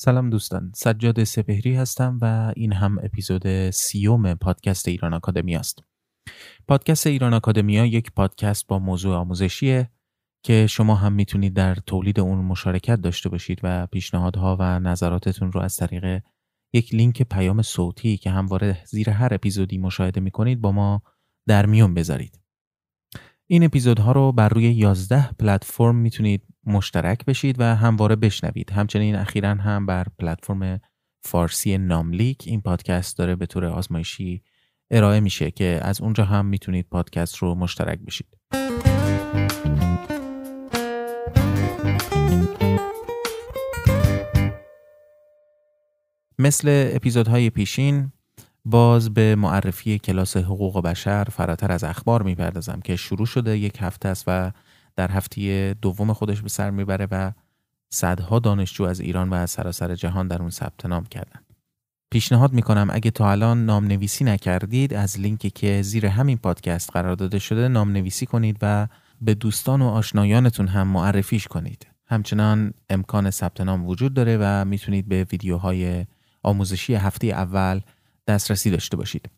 سلام دوستان سجاد سپهری هستم و این هم اپیزود سیوم پادکست ایران آکادمی است پادکست ایران آکادمیا یک پادکست با موضوع آموزشیه که شما هم می‌تونید در تولید اون مشارکت داشته باشید و پیشنهادها و نظراتتون رو از طریق یک لینک پیام صوتی که همواره زیر هر اپیزودی مشاهده می‌کنید با ما در میون بذارید. این اپیزودها رو بر روی 11 پلتفرم می‌تونید مشترک بشید و همواره بشنوید. همچنین اخیرا هم بر پلتفرم فارسی ناملیک این پادکست داره به طور آزمایشی ارائه میشه که از اونجا هم می‌تونید پادکست رو مشترک بشید. مثل اپیزودهای پیشین باز به معرفی کلاس حقوق بشر فراتر از اخبار می‌پردازم که شروع شده یک هفته است و در هفته دوم خودش به سر می‌بره و صدها دانشجو از ایران و از سراسر جهان در اون ثبت نام کردن. پیشنهاد می‌کنم اگه تا الان نام نویسی نکردید از لینکی که زیر همین پادکست قرار داده شده نام نویسی کنید و به دوستان و آشنایانتون هم معرفیش کنید. همچنان امکان ثبت نام وجود داره و می‌تونید به ویدیوهای آموزشی هفته اول دسترسی داشته باشید.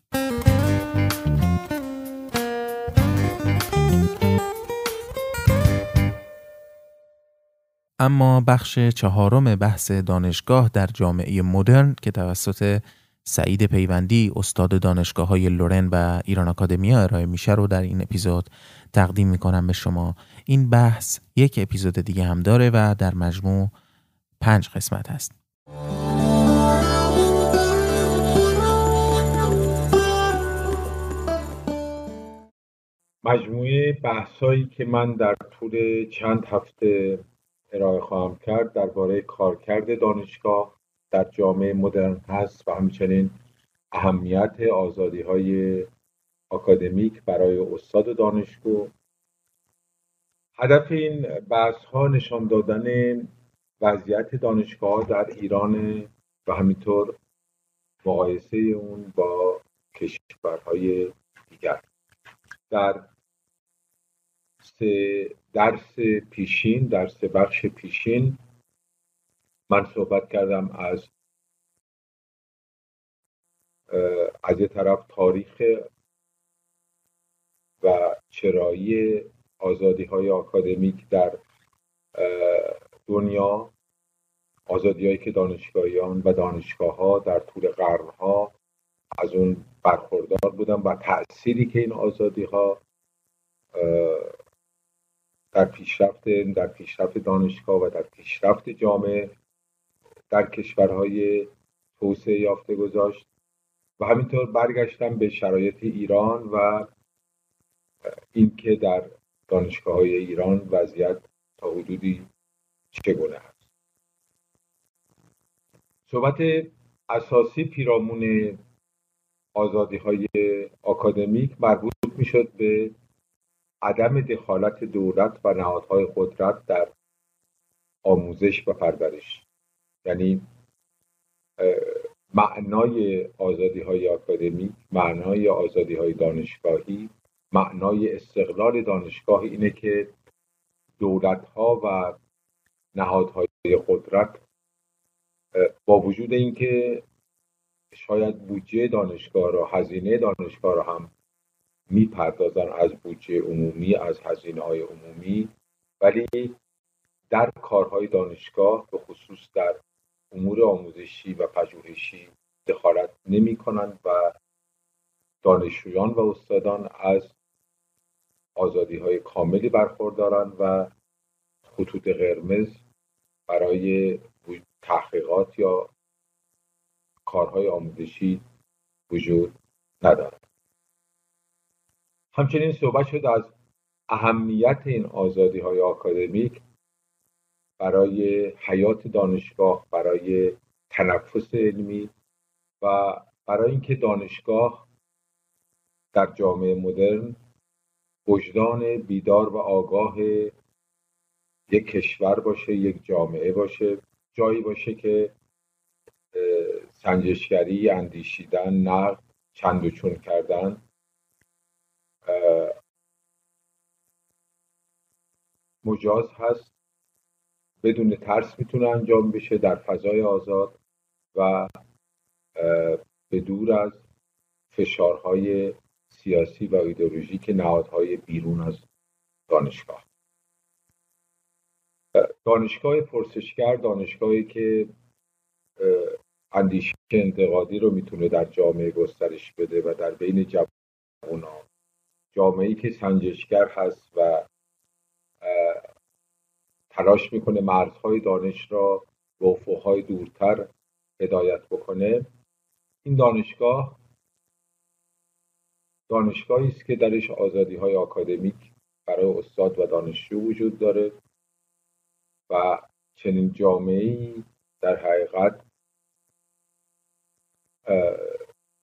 اما بخش چهارم بحث دانشگاه در جامعه مدرن که توسط سعید پیوندی استاد دانشگاه های لورن و ایران اکادمیا ارائه میشه رو در این اپیزود تقدیم می‌کنم به شما این بحث یک اپیزود دیگه هم داره و در مجموع پنج قسمت هست مجموعه بحثایی که من در طول چند هفته ارائه خواهم کرد درباره کارکرد دانشگاه در جامعه مدرن هست و همچنین اهمیت آزادی های آکادمیک برای استاد دانشگاه. هدف این بحث ها نشان دادن وضعیت دانشگاه در ایران و همینطور مقایسه اون با کشورهای دیگر. در درس پیشین درس بخش پیشین من صحبت کردم از از یه طرف تاریخ و چرایی آزادی های آکادمیک در دنیا آزادی هایی که دانشگاهیان و دانشگاه ها در طول قرن ها از اون برخوردار بودن و تأثیری که این آزادی ها در پیشرفت در پیشرفت دانشگاه و در پیشرفت جامعه در کشورهای توسعه یافته گذاشت و همینطور برگشتم به شرایط ایران و اینکه در دانشگاه های ایران وضعیت تا حدودی چگونه است. صحبت اساسی پیرامون آزادی های آکادمیک مربوط می شد به عدم دخالت دولت و نهادهای قدرت در آموزش و پرورش. یعنی معنای آزادی های آکادمی معنای آزادی های دانشگاهی معنای استقلال دانشگاه اینه که دولت ها و نهادهای قدرت با وجود اینکه شاید بودجه دانشگاه را هزینه دانشگاه را هم می‌پردازن از بودجه عمومی از هزینه های عمومی. ولی در کارهای دانشگاه به خصوص در امور آموزشی و پژوهشی دخالت نمی کنند و دانشجویان و استادان از آزادی های کاملی برخوردارند و خطوط قرمز برای تحقیقات یا کارهای آموزشی وجود ندارد همچنین صحبت شد از اهمیت این آزادی های آکادمیک برای حیات دانشگاه برای تنفس علمی و برای اینکه دانشگاه در جامعه مدرن وجدان بیدار و آگاه یک کشور باشه یک جامعه باشه جایی باشه که سنجشگری اندیشیدن نقد چند و چون کردن مجاز هست. بدون ترس می‌تونه انجام بشه در فضای آزاد و به دور از فشارهای سیاسی و ایدئولوژیک نهادهای بیرون از دانشگاه. دانشگاه پرسشگر دانشگاهی که اندیشه انتقادی رو می‌تونه در جامعه گسترش بده و در بین جوانان جامعه که سنجشگر هست و تلاش می‌کنه مرزهای دانش را به افقهای دورتر هدایت بکنه. این دانشگاه دانشگاهی است که درش آزادی های آکادمیک برای استاد و دانشجو وجود داره و چنین جامعه در حقیقت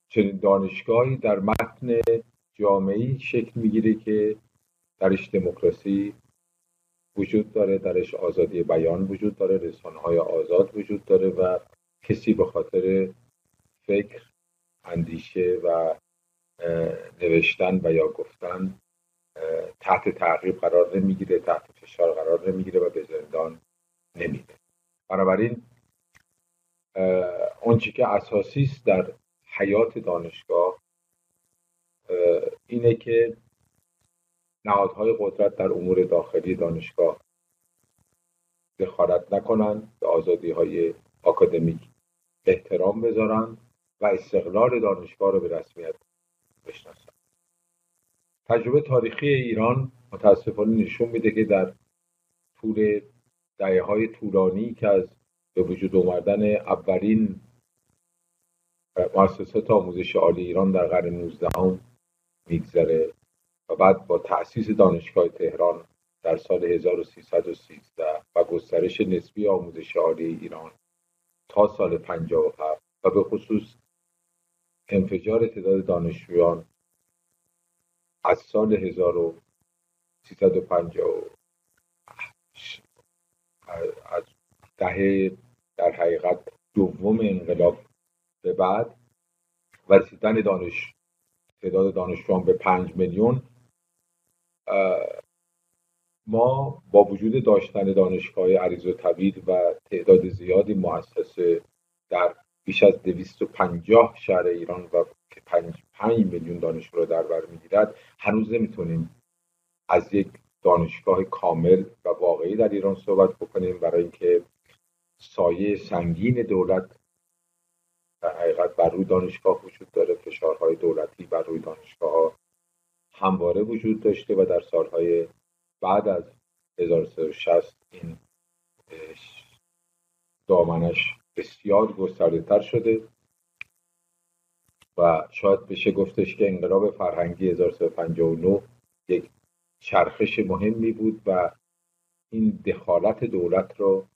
چنین دانشگاهی در متن جامعه شکل می‌گیره که درش دموکراسی وجود داره درش آزادی بیان وجود داره رسانه های آزاد وجود داره و کسی به خاطر فکر اندیشه و نوشتن و یا گفتن تحت تعقیب قرار نمی‌گیره تحت فشار قرار نمی‌گیره و به زندان نمیده بنابراین آنچه که اساسی است در حیات دانشگاه اینه که نهادهای قدرت در امور داخلی دانشگاه دخالت نکنند به آزادی های آکادمیک احترام بذارند و استقلال دانشگاه رو به رسمیت بشناسند. تجربه تاریخی ایران متاسفانه نشون میده که در طول دهه های طولانی که از به وجود آمدن اولین مؤسسات آموزش عالی ایران در قرن 19 میگذره و بعد با تأسیس دانشگاه تهران در سال 1313 و گسترش نسبی آموزش عالی ایران تا سال 57 و به خصوص انفجار تعداد دانشجویان از سال 1350 از دهه در حقیقت دوم انقلاب به بعد و رسیدن دانش تعداد دانشجویان به پنج میلیون ما با وجود داشتن دانشگاه عریض و طویل و تعداد زیادی مؤسسه در بیش از پنجاه شهر ایران و که 5 میلیون دانشجو رو در بر می‌گیرد هنوز نمی‌تونیم از یک دانشگاه کامل و واقعی در ایران صحبت بکنیم برای اینکه سایه سنگین دولت در حقیقت بر روی دانشگاه وجود داره فشارهای دولتی بر روی دانشگاه ها همواره وجود داشته و در سالهای بعد از 1360 این دامنش بسیار گسترده تر شده و شاید بشه گفتش که انقلاب فرهنگی 1359 یک چرخش مهمی بود و این دخالت دولت رو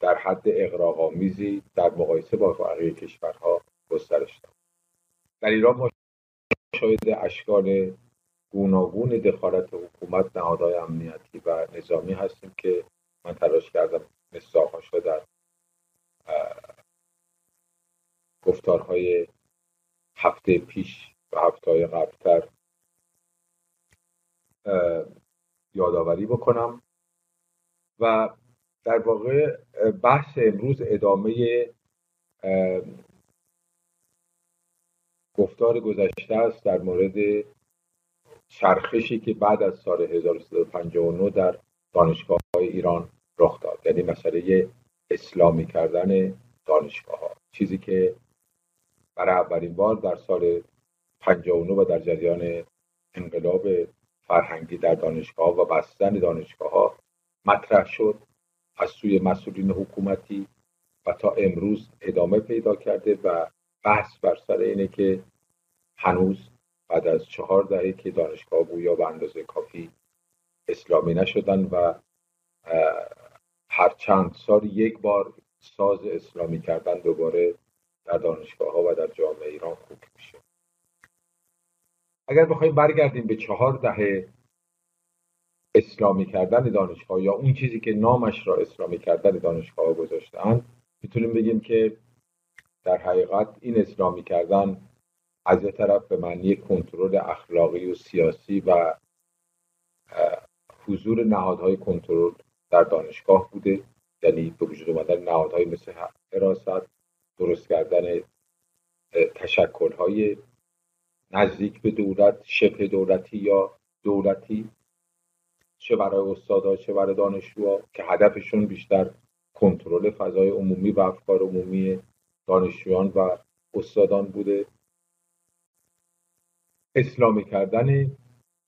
در حد اقراقامیزی در مقایسه با بقیه کشورها گسترش داد. در ایران ما شاید اشکال گوناگون دخالت حکومت نهادهای امنیتی و نظامی هستیم که من تلاش کردم مستاقاش رو در گفتارهای هفته پیش و هفته قبلتر یادآوری بکنم. و در واقع بحث امروز ادامه گفتار گذشته است در مورد چرخشی که بعد از سال 1359 در دانشگاه های ایران رخ داد. یعنی مسئله اسلامی کردن دانشگاه ها چیزی که برای اولین بار در سال 59 و در جریان انقلاب فرهنگی در دانشگاه و بستن دانشگاه ها مطرح شد. از سوی مسئولین حکومتی و تا امروز ادامه پیدا کرده و بحث بر سر اینه که هنوز بعد از چهار دهه که دانشگاه گویا به اندازه کافی اسلامی نشدن و هر چند سال یک بار ساز اسلامی کردن دوباره در دانشگاه ها و در جامعه ایران خوب میشه. اگر بخوایم برگردیم به چهار دهه اسلامی کردن دانشگاه یا اون چیزی که نامش را اسلامی کردن دانشگاه گذاشتن می‌تونیم بگیم که در حقیقت این اسلامی کردن از یه طرف به معنی کنترل اخلاقی و سیاسی و حضور نهادهای کنترل در دانشگاه بوده. یعنی به وجود اومدن نهادهای مثل حراست درست کردن تشکلهای نزدیک به دولت شبه دولتی یا دولتی. چه برای استادا چه برای دانشجوها که هدفشون بیشتر کنترل فضای عمومی و افکار عمومی دانشجویان و استادان بوده. اسلامی کردن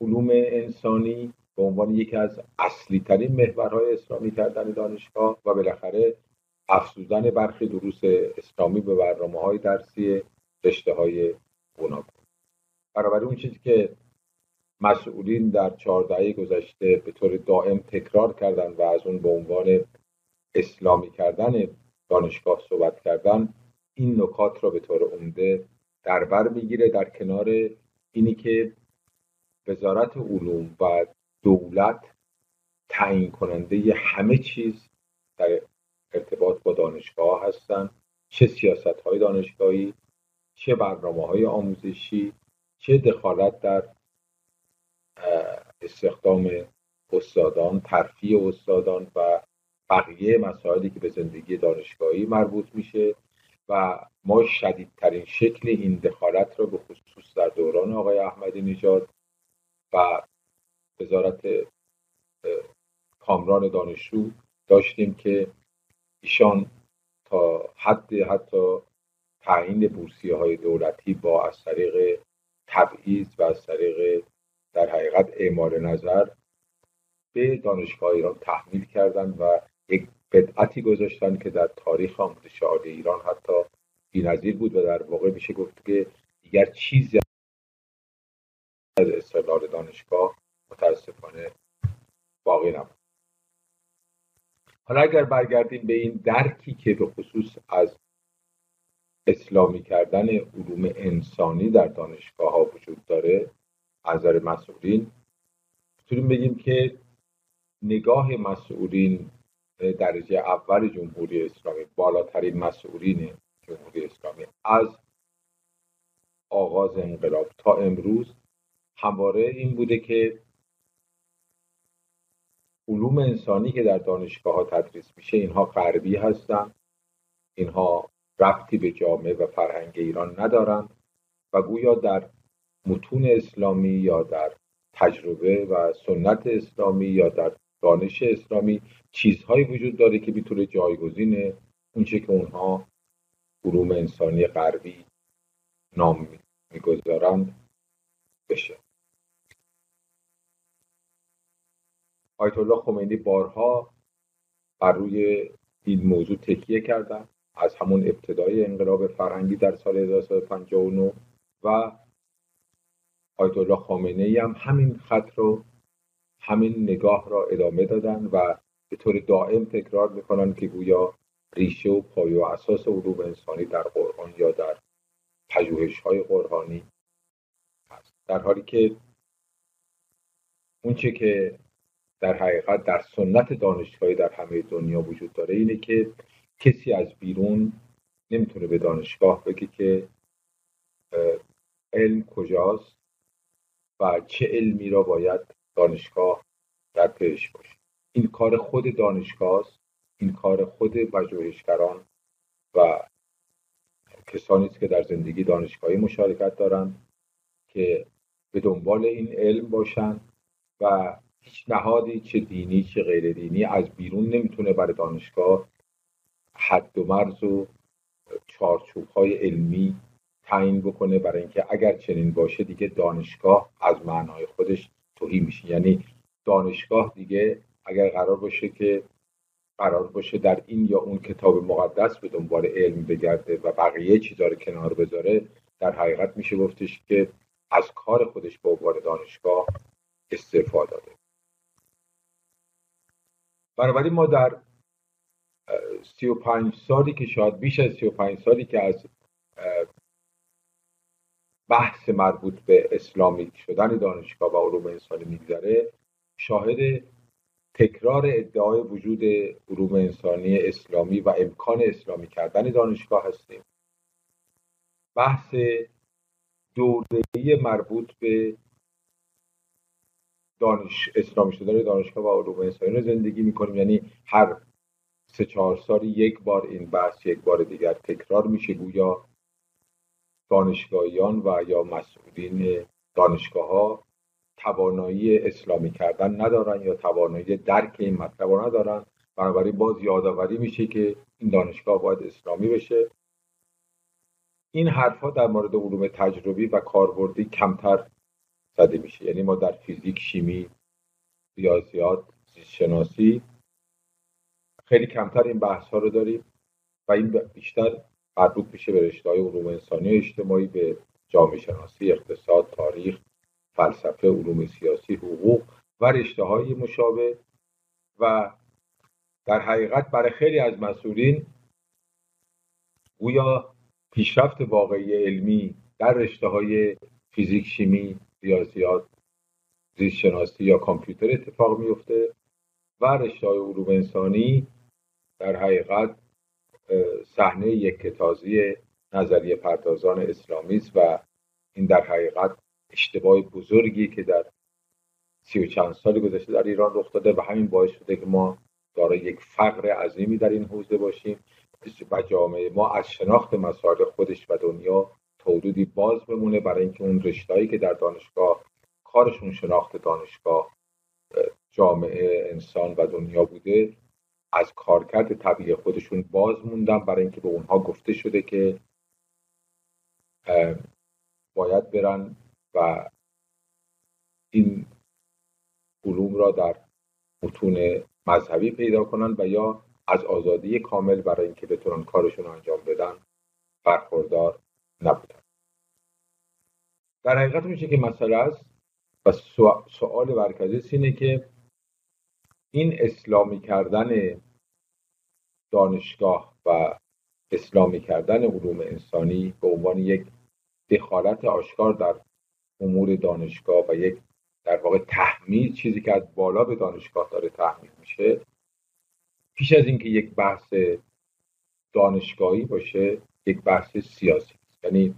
علوم انسانی به عنوان یکی از اصلی ترین محورهای اسلامی کردن دانشگاه و بالاخره افزودن برخی دروس اسلامی به برنامه های درسی رشته های گوناگون برابر اون چیزی که مسئولین در چهار گذشته به طور دائم تکرار کردن و از اون به عنوان اسلامی کردن دانشگاه صحبت کردن این نکات را به طور عمده در بر می‌گیره در کنار اینی که وزارت علوم و دولت تعیین کننده همه چیز در ارتباط با دانشگاه هستند چه سیاست های دانشگاهی چه برنامه های آموزشی چه دخالت در استخدام استادان ترفیع استادان و بقیه مسائلی که به زندگی دانشگاهی مربوط میشه و ما شدیدترین شکل این دخالت را به خصوص در دوران آقای احمدی نژاد و وزارت کامران دانشجو داشتیم که ایشان تا حد حتی تعیین بورسیه های دولتی با از طریق تبعیض و از طریق در حقیقت اعمال نظر به دانشگاه ایران تحمیل کردن و یک بدعتی گذاشتن که در تاریخ آموزش عالی ایران حتی بی‌نظیر بود و در واقع میشه گفت که دیگر چیزی از استقلال دانشگاه متاسفانه باقی نبود. حالا اگر برگردیم به این درکی که به خصوص از اسلامی کردن علوم انسانی در دانشگاه ها وجود داره نظر مسئولین می‌تونیم بگیم که نگاه مسئولین درجه اول جمهوری اسلامی بالاترین مسئولین جمهوری اسلامی. از آغاز انقلاب تا امروز همواره این بوده که علوم انسانی که در دانشگاه ها تدریس میشه اینها غربی هستند اینها رفتی به جامعه و فرهنگ ایران ندارند و گویا در متون اسلامی یا در تجربه و سنت اسلامی یا در دانش اسلامی چیزهایی وجود داره که می‌تونه جایگزین اونچه که اونها علوم انسانی غربی نام می‌گذارند بشه. آیت الله خمینی بارها بر روی این موضوع تکیه کردن از همون ابتدای انقلاب فرهنگی در سال 1959 و آیت الله خامنه ای هم همین خط رو همین نگاه را ادامه دادن و به طور دائم تکرار می‌کنن که گویا ریشه و پایه و اساس علوم انسانی در قرآن یا در پژوهش های قرآنی هست. در حالی که اونچه که در حقیقت در سنت دانشگاهی در همه دنیا وجود داره اینه که کسی از بیرون نمی‌تونه به دانشگاه بگه که علم کجاست؟ و چه علمی را باید دانشگاه در پیش باشه. این کار خود دانشگاه است. این کار خود پژوهشگران و کسانی که در زندگی دانشگاهی مشارکت دارند که به دنبال این علم باشند و هیچ نهادی چه دینی چه غیر دینی از بیرون نمی‌تونه برای دانشگاه حد و مرز و چارچوب های علمی تعیین بکنه برای اینکه اگر چنین باشه دیگه دانشگاه از معنای خودش توهی میشه. یعنی دانشگاه دیگه اگر قرار باشه که قرار باشه در این یا اون کتاب مقدس به دنبال علم بگرده و بقیه چیزا رو کنار بذاره در حقیقت میشه گفتش که از کار خودش به عنوان دانشگاه استعفا داده. بنابراین ما در سی و پنج سالی که شاید بیش از سی و پنج سالی که از بحث مربوط به اسلامی شدن دانشگاه و علوم انسانی میگذره شاهد تکرار ادعای وجود علوم انسانی اسلامی و امکان اسلامی کردن دانشگاه هستیم. بحث دوره‌ای مربوط به دانش اسلامی شدن دانشگاه و علوم انسانی رو زندگی می‌کنیم. یعنی هر سه چهار سال یک بار این بحث یک بار دیگر تکرار میشه گویا. دانشگاهیان و یا مسئولین دانشگاه ها توانایی اسلامی کردن ندارن یا توانایی درک این مطلب رو ندارن. بنابراین باز یادآوری میشه که این دانشگاه باید اسلامی بشه. این حرفها در مورد علوم تجربی و کاربردی کمتر زده میشه. یعنی ما در فیزیک شیمی ریاضیات شناسی خیلی کمتر این بحث ها رو داریم و این بیشتر مربوط میشه به رشته های علوم انسانی و اجتماعی به جامعه شناسی اقتصاد تاریخ فلسفه علوم سیاسی حقوق و رشته های مشابه. و در حقیقت برای خیلی از مسئولین گویا پیشرفت واقعی علمی در رشته های فیزیک شیمی ریاضیات زیست شناسی یا کامپیوتر اتفاق میفته و رشته های علوم انسانی در حقیقت صحنه یک کتازی نظریه پردازان اسلامی است و این در حقیقت اشتباه بزرگی که در سی و چند سال گذشته در ایران رخ داده و همین باعث شده که ما دارای یک فقر عظیمی در این حوزه باشیم و جامعه ما از شناخت مسائل خودش و دنیا تولودی باز بمونه برای اینکه اون رشتهایی که در دانشگاه کارشون شناخت دانشگاه جامعه انسان و دنیا بوده از کارکرد طبیعی خودشون باز موندن برای اینکه به اونها گفته شده که باید برن و این علوم را در متون مذهبی پیدا کنن و یا از آزادی کامل برای اینکه بتونن کارشون انجام بدن برخوردار نبودن. در حقیقت میشه که مسئله است و سوال مرکزی اینه که این اسلامی کردن دانشگاه و اسلامی کردن علوم انسانی به عنوان یک دخالت آشکار در امور دانشگاه و یک در واقع تحمیل چیزی که از بالا به دانشگاه داره تحمیل میشه پیش از اینکه یک بحث دانشگاهی باشه یک بحث سیاسی. یعنی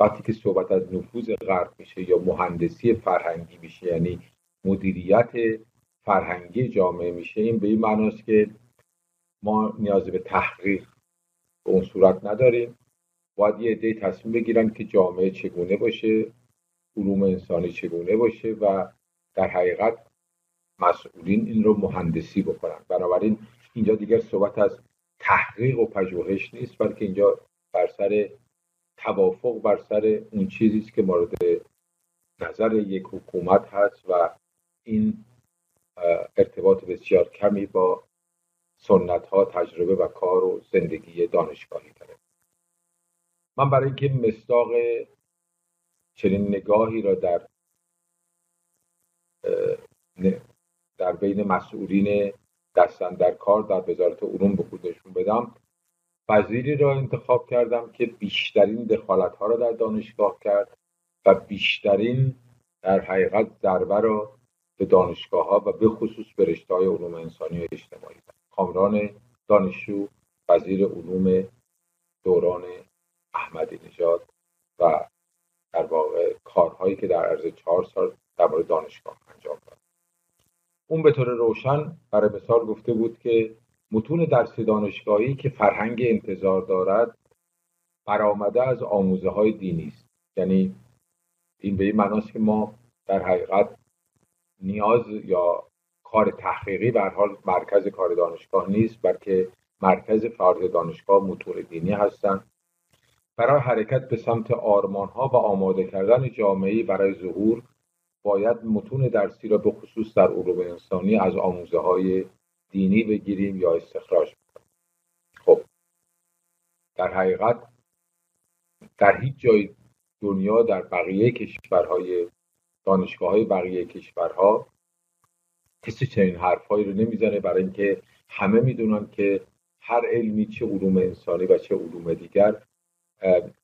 وقتی که صحبت از نفوذ غرب میشه یا مهندسی فرهنگی میشه یعنی مدیریت فرهنگی جامعه میشه این به این معناست که ما نیاز به تحقیق به اون صورت نداریم. باید یه عده تصمیم بگیرن که جامعه چگونه باشه علوم انسانی چگونه باشه و در حقیقت مسئولین این رو مهندسی بکنن. بنابراین اینجا دیگر صحبت از تحقیق و پژوهش نیست بلکه اینجا بر سر توافق بر سر اون چیزی است که مورد نظر یک حکومت هست و این ارتباط بسیار کمی با سنت ها تجربه و کار و زندگی دانشگاهی داره. من برای اینکه مصداق چنین نگاهی را در در بین مسئولین دستن در کار در وزارت علوم به خودشون بدم وزیری را انتخاب کردم که بیشترین دخالت ها را در دانشگاه کرد و بیشترین در حقیقت ضربه را به دانشگاه ها و به خصوص به رشته های علوم انسانی و اجتماعی. کامران دانشجو وزیر علوم دوران احمدی نژاد و در واقع کارهایی که در عرض چهار سال در مورد دانشگاه انجام داد. اون به طور روشن برای مثال گفته بود که متون درس دانشگاهی که فرهنگ انتظار دارد برآمده از آموزه های دینی است. یعنی این به این معناست که ما در حقیقت نیاز یا کار تحقیقی به حال مرکز کار دانشگاه نیست بلکه مرکز فرد دانشگاه متون دینی هستند. برای حرکت به سمت آرمان ها و آماده کردن جامعه برای ظهور باید متون درسی را به خصوص در علوم انسانی از آموزه های دینی بگیریم یا استخراج بکنیم. خب در حقیقت در هیچ جای دنیا در بقیه کشورهای دانشگاه های بقیه کشورها کسی چنین حرفهایی رو نمی‌زنه. برای اینکه همه می‌دونن که هر علمی چه علوم انسانی و چه علوم دیگر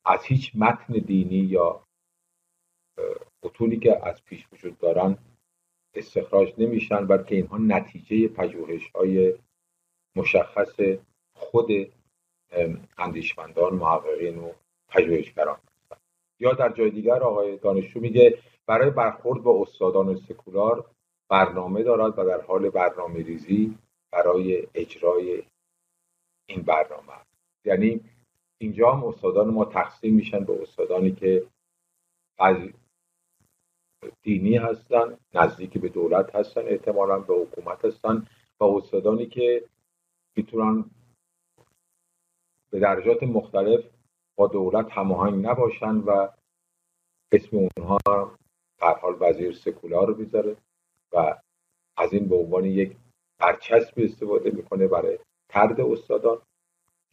از هیچ متن دینی یا متونی که از پیش وجود دارن استخراج نمیشن بلکه اینها نتیجه پژوهش های مشخص خود اندیشمندان محققین و پژوهشگران یا در جای دیگر آقای دانشجو میگه برای برخورد با استادان سکولار برنامه دارد و در حال برنامه ریزی برای اجرای این برنامه یعنی اینجا هم استادان ما تقسیم میشن به استادانی که از دینی هستن نزدیک به دولت هستن احتمالا به حکومت هستن و استادانی که می‌تونن به درجات مختلف با دولت هماهنگ نباشن و اسم اونها در حال وزیر سکولار رو می‌ذاره و از این به عنوان یک برچسب استفاده می‌کنه برای ترد استادان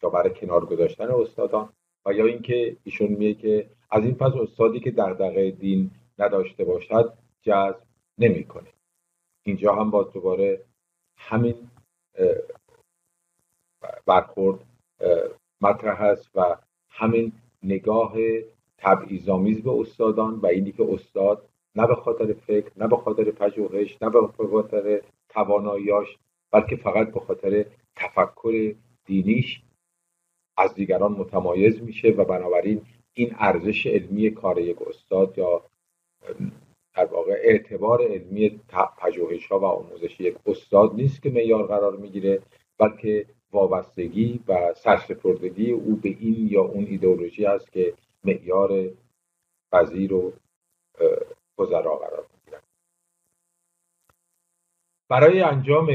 یا برای کنار گذاشتن استادان و یا اینکه ایشون میگه که از این پس استادی که دقیق دین نداشته باشد جذب نمی‌کنه. اینجا هم باز دوباره همین برخورد مطرح هست و همین نگاه تبعیض‌آمیز به استادان و اینی که استاد نه به خاطر فکر نه به خاطر پژوهش نه به خاطر تواناییاش بلکه فقط به خاطر تفکر دینیش از دیگران متمایز میشه و بنابراین این ارزش علمی کار یک استاد یا در واقع اعتبار علمی پژوهش ها و آموزش یک استاد نیست که معیار قرار می‌گیره بلکه وابستگی و سرسپردگی او به این یا اون ایدئولوژی است که معیار پذیر و گذرا قرار می‌گیرد برای انجام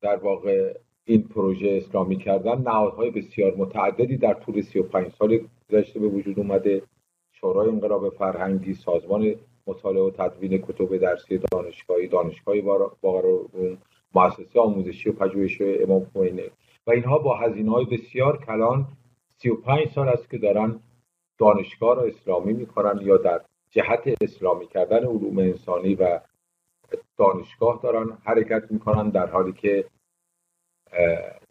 در واقع این پروژه اسلامی کردن نهادهای بسیار متعددی در طول 35 سال گذشته به وجود اومده. شورای انقلاب فرهنگی سازمان مطالعه و تدوین کتب درسی دانشگاهی دانشگاهی باقرارون مؤسسه آموزشی و پژوهشی امام خمینی. و اینها با هزینه های بسیار کلان 35 سال است که دارن دانشگاه را اسلامی می‌کنن یا در جهت اسلامی کردن علوم انسانی و دانشگاه دارن حرکت می‌کنن در حالی که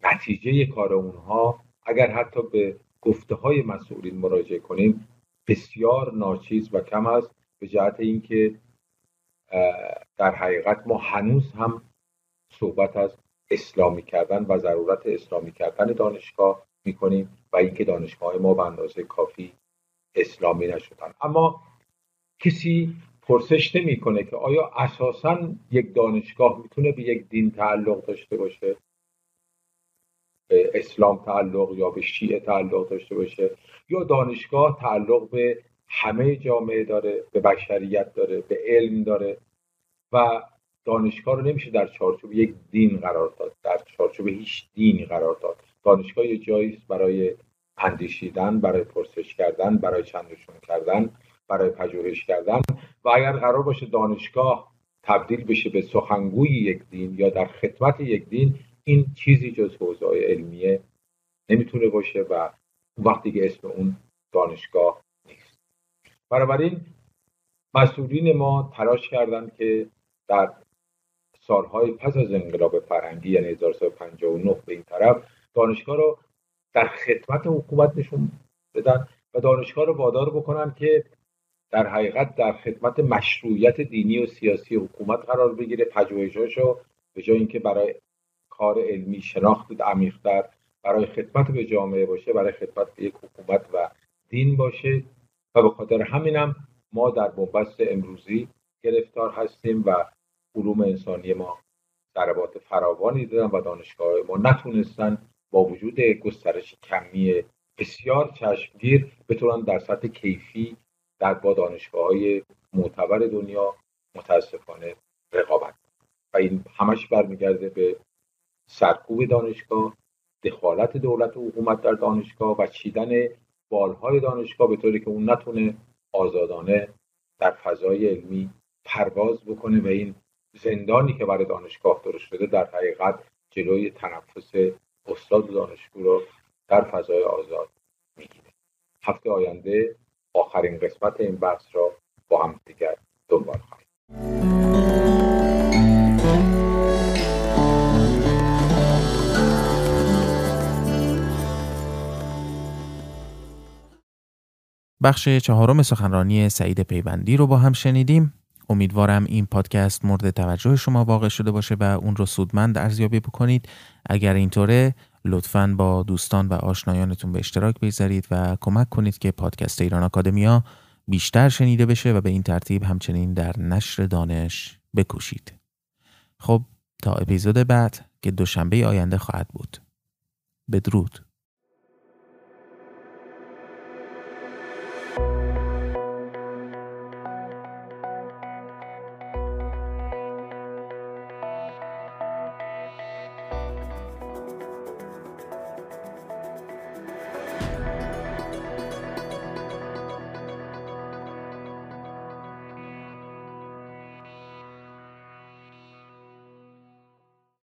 نتیجه کار اونها اگر حتی به گفته های مسئولین مراجعه کنیم بسیار ناچیز و کم است به جهت اینکه در حقیقت ما هنوز هم صحبت از اسلامی کردن و ضرورت اسلامی کردن دانشگاه می‌کنیم و اینکه دانشگاه ما به اندازه کافی اسلامی نشدن. اما کسی پرسش نمی‌کنه که آیا اساسا یک دانشگاه می‌تونه به یک دین تعلق داشته باشه؟ به اسلام تعلق یا به شیعه تعلق داشته باشه؟ یا دانشگاه تعلق به همه جامعه داره به بشریت داره به علم داره؟ و دانشگاه رو نمیشه در چارچوب یک دین قرار داد در چارچوب هیچ دینی قرار داد. دانشگاه یه جایی برای اندیشیدن برای پرسش کردن برای چندشون کردن. برای پژوهش کردن و اگر قرار باشه دانشگاه تبدیل بشه به سخنگوی یک دین یا در خدمت یک دین این چیزی جز حوزه علمیه نمی‌تونه باشه و وقتی که اسم اون دانشگاه نیست. بنابراین مسئولین ما تلاش کردند که در سالهای پس از انقلاب فرهنگی یعنی 1359 به این طرف دانشگاه رو در خدمت حکومت نشون بدن و دانشگاه رو وادار بکنن که در حقیقت در خدمت مشروعیت دینی و سیاسی حکومت قرار بگیره. پژوهشاشو به جای اینکه برای کار علمی شناخت عمیقتر برای خدمت به جامعه باشه برای خدمت به یک حکومت و دین باشه. و به خاطر همینم ما در بنبست امروزی گرفتار هستیم و علوم انسانی ما ضربات فراوانی دادن و دانشگاه ما نتونستن با وجود گسترش کمی بسیار چشمگیر بتونن در سطح کیفی در با دانشگاه های معتبر دنیا متاسفانه رقابت و این همش برمیگرده به سرکوب دانشگاه دخالت دولت و حکومت در دانشگاه و چیدن بالهای دانشگاه به طوری که اون نتونه آزادانه در فضای علمی پرواز بکنه و این زندانی که برای دانشگاه درست شده در حقیقت جلوی تنفس استاد دانشجو رو در فضای آزاد می‌گیره. هفته آینده آخرین قسمت این بحث را با هم دیگر دنبال خواهیم. بخش چهارم سخنرانی سعید پیوندی رو با هم شنیدیم. امیدوارم این پادکست مورد توجه شما واقع شده باشه و اون رو سودمند ارزیابی بکنید. اگر اینطوره لطفا با دوستان و آشنایانتون به اشتراک بگذارید و کمک کنید که پادکست ایران آکادمیا بیشتر شنیده بشه و به این ترتیب همچنین در نشر دانش بکوشید. خب تا اپیزود بعد که دوشنبه آینده خواهد بود. بدرود.